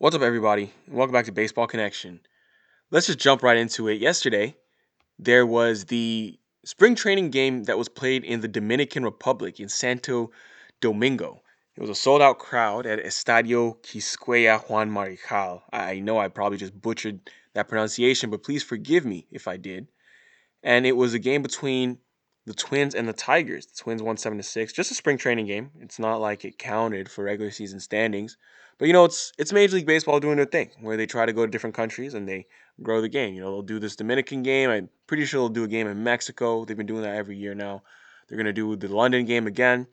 What's up, everybody? Welcome back to Baseball Connection. Let's just jump right into it. Yesterday, there was the spring training game that was played in the Dominican Republic in Santo Domingo. It was a sold out crowd at Estadio Quisqueya Juan Marichal. I know I probably just butchered that pronunciation, but please forgive me if I did. And it was a game between the Twins and the Tigers. The Twins won 7 to 6. Just a spring training game. It's not like it counted for regular season standings. But you know, it's it's Major League Baseball doing their thing, where they try to go to different countries and they grow the game. You know, they'll do this Dominican game. I'm pretty sure they'll do a game in Mexico. They've been doing that every year now. They're gonna do the London game again.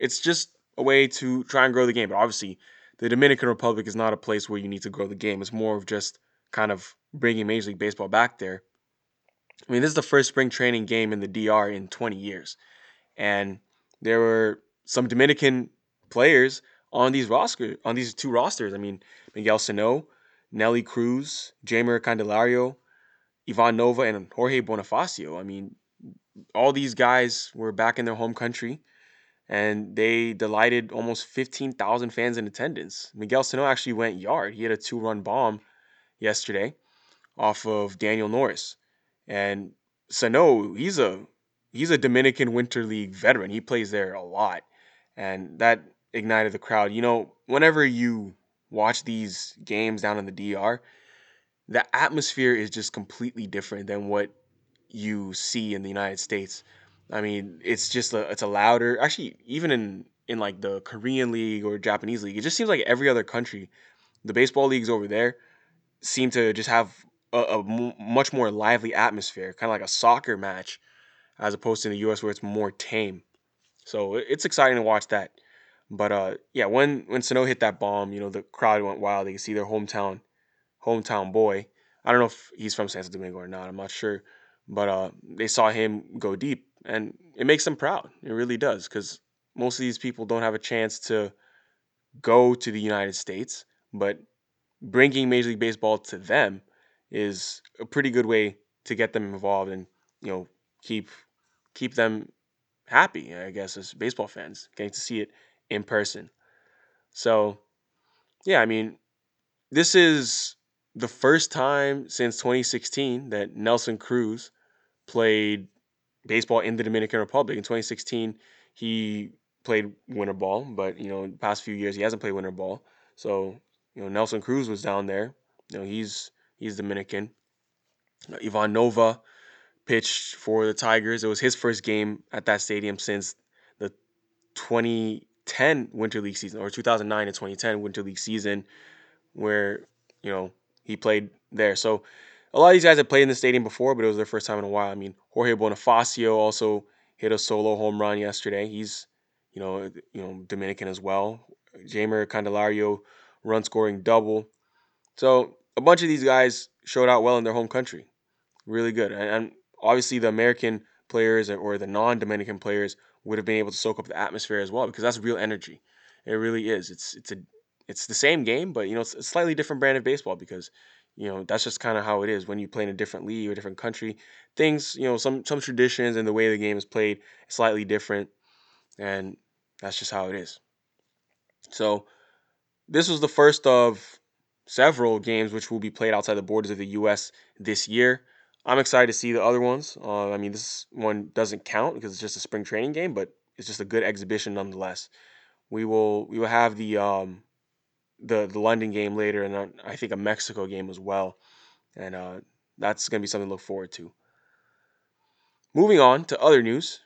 It's just a way to try and grow the game. But obviously, the Dominican Republic is not a place where you need to grow the game. It's more of just kind of bringing Major League Baseball back there. I mean, this is the first spring training game in the DR in 20 years, and there were some Dominican players on these roster on these two rosters. I mean, Miguel Sano, Nelly Cruz, Jeimer Candelario, Ivan Nova, and Jorge Bonifacio. I mean, all these guys were back in their home country, and they delighted almost 15,000 fans in attendance. Miguel Sano actually went yard. He had a two-run bomb yesterday off of Daniel Norris, and Sano, he's a he's a Dominican Winter League veteran. He plays there a lot, and that ignited the crowd. You know, whenever you watch these games down in the DR, the atmosphere is just completely different than what you see in the United States. I mean, it's just a it's a louder. Actually, even in in like the Korean league or Japanese league, it just seems like every other country, the baseball leagues over there seem to just have a, a m- much more lively atmosphere, kind of like a soccer match, as opposed to in the U.S. where it's more tame. So it's exciting to watch that. But uh, yeah, when when Sano hit that bomb, you know the crowd went wild. They could see their hometown hometown boy. I don't know if he's from Santo Domingo or not. I'm not sure, but uh, they saw him go deep, and it makes them proud. It really does, because most of these people don't have a chance to go to the United States, but bringing Major League Baseball to them is a pretty good way to get them involved and you know keep keep them happy. I guess as baseball fans, getting to see it in person. So, yeah, I mean, this is the first time since 2016 that Nelson Cruz played baseball in the Dominican Republic. In 2016, he played winter ball, but you know, the past few years he hasn't played winter ball. So, you know, Nelson Cruz was down there. You know, he's he's Dominican. Uh, Ivan Nova pitched for the Tigers. It was his first game at that stadium since the 2010 Winter League season or 2009 and 2010 Winter League season where, you know, he played there. So a lot of these guys had played in the stadium before, but it was their first time in a while. I mean, Jorge Bonifacio also hit a solo home run yesterday. He's, you know, you know, Dominican as well. Jeimer Candelario run scoring double. So a bunch of these guys showed out well in their home country. Really good. And obviously the American players or the non-Dominican players would have been able to soak up the atmosphere as well because that's real energy. It really is. It's it's a it's the same game, but you know it's a slightly different brand of baseball because you know that's just kind of how it is when you play in a different league or different country. Things you know some some traditions and the way the game is played is slightly different, and that's just how it is. So this was the first of several games which will be played outside the borders of the U.S. this year. I'm excited to see the other ones. Uh, I mean, this one doesn't count because it's just a spring training game, but it's just a good exhibition nonetheless. We will we will have the um, the the London game later, and I think a Mexico game as well, and uh, that's going to be something to look forward to. Moving on to other news,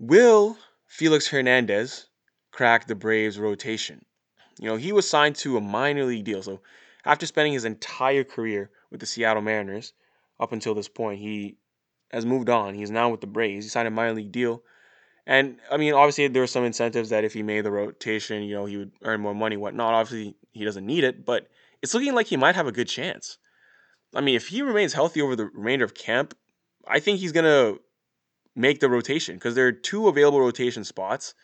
will Felix Hernandez crack the Braves rotation? You know, he was signed to a minor league deal, so after spending his entire career with the Seattle Mariners up until this point. He has moved on. He's now with the Braves. He signed a minor league deal. And I mean, obviously, there were some incentives that if he made the rotation, you know, he would earn more money, whatnot. Obviously, he doesn't need it, but it's looking like he might have a good chance. I mean, if he remains healthy over the remainder of camp, I think he's going to make the rotation because there are two available rotation spots.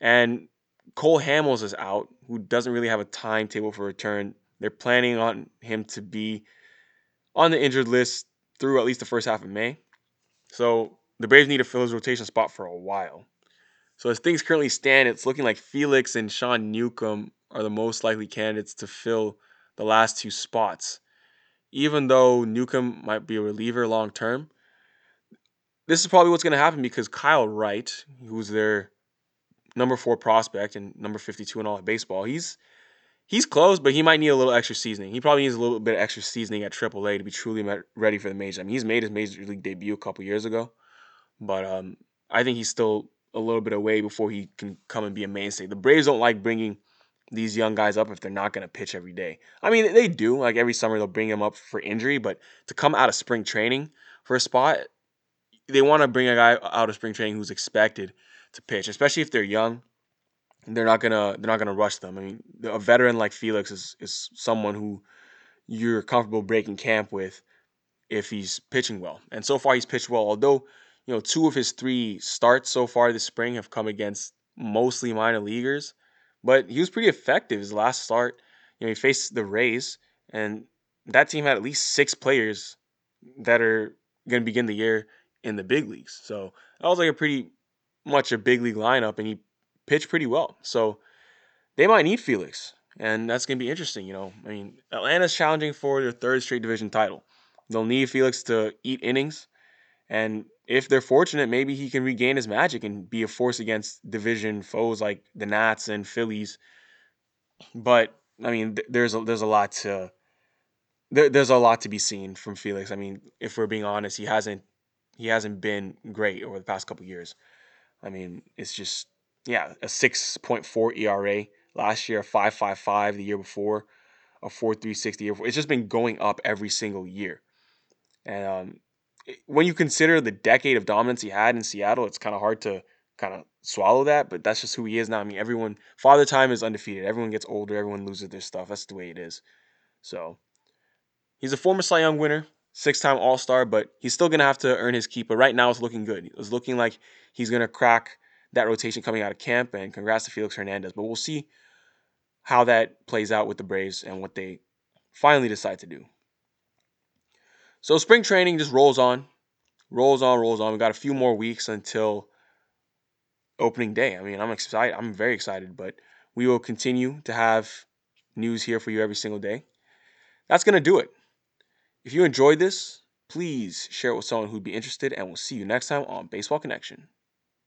And Cole Hamels is out, who doesn't really have a timetable for return. They're planning on him to be on the injured list through at least the first half of May. So the Braves need to fill his rotation spot for a while. So as things currently stand, it's looking like Felix and Sean Newcomb are the most likely candidates to fill the last two spots. Even though Newcomb might be a reliever long term, this is probably what's going to happen because Kyle Wright, who's their number four prospect and number 52 in all of baseball, he's he's close, but he might need a little extra seasoning. He probably needs a little bit of extra seasoning at AAA to be truly ready for the major. I mean, he's made his major league debut a couple years ago, but um, I think he's still a little bit away before he can come and be a mainstay. The Braves don't like bringing these young guys up if they're not going to pitch every day. I mean, they do. Like every summer, they'll bring them up for injury, but to come out of spring training for a spot, they want to bring a guy out of spring training who's expected to pitch, especially if they're young they're not gonna they're not gonna rush them. I mean, a veteran like Felix is is someone who you're comfortable breaking camp with if he's pitching well. And so far, he's pitched well. Although you know two of his three starts so far this spring have come against mostly minor leaguers, but he was pretty effective. His last start, you know, he faced the Rays, and that team had at least six players that are going to begin the year in the big leagues. So that was like a pretty much a big league lineup, and he pitched pretty well. So they might need Felix, and that's going to be interesting. You know, I mean, Atlanta's challenging for their third straight division title. They'll need Felix to eat innings, and if they're fortunate, maybe he can regain his magic and be a force against division foes like the Nats and Phillies. But I mean, there's a, there's a lot to there, there's a lot to be seen from Felix. I mean, if we're being honest, he hasn't he hasn't been great over the past couple years. I mean, it's just yeah, a 6.4 ERA last year, a 5.55 the year before, a 4.36 the year before. It's just been going up every single year. And um, when you consider the decade of dominance he had in Seattle, it's kind of hard to kind of swallow that, but that's just who he is now. I mean, everyone, Father Time is undefeated. Everyone gets older, everyone loses their stuff. That's the way it is. So he's a former Cy Young winner, six time All Star, but he's still going to have to earn his keep. But right now, it's looking good. It's looking like he's going to crack that rotation coming out of camp. And congrats to Felix Hernandez. But we'll see how that plays out with the Braves and what they finally decide to do. So spring training just rolls on, rolls on, rolls on. We got a few more weeks until opening day. I mean, I'm excited. I'm very excited, but we will continue to have news here for you every single day. That's going to do it. If you enjoyed this, please share it with someone who'd be interested, and we'll see you next time on Baseball Connection.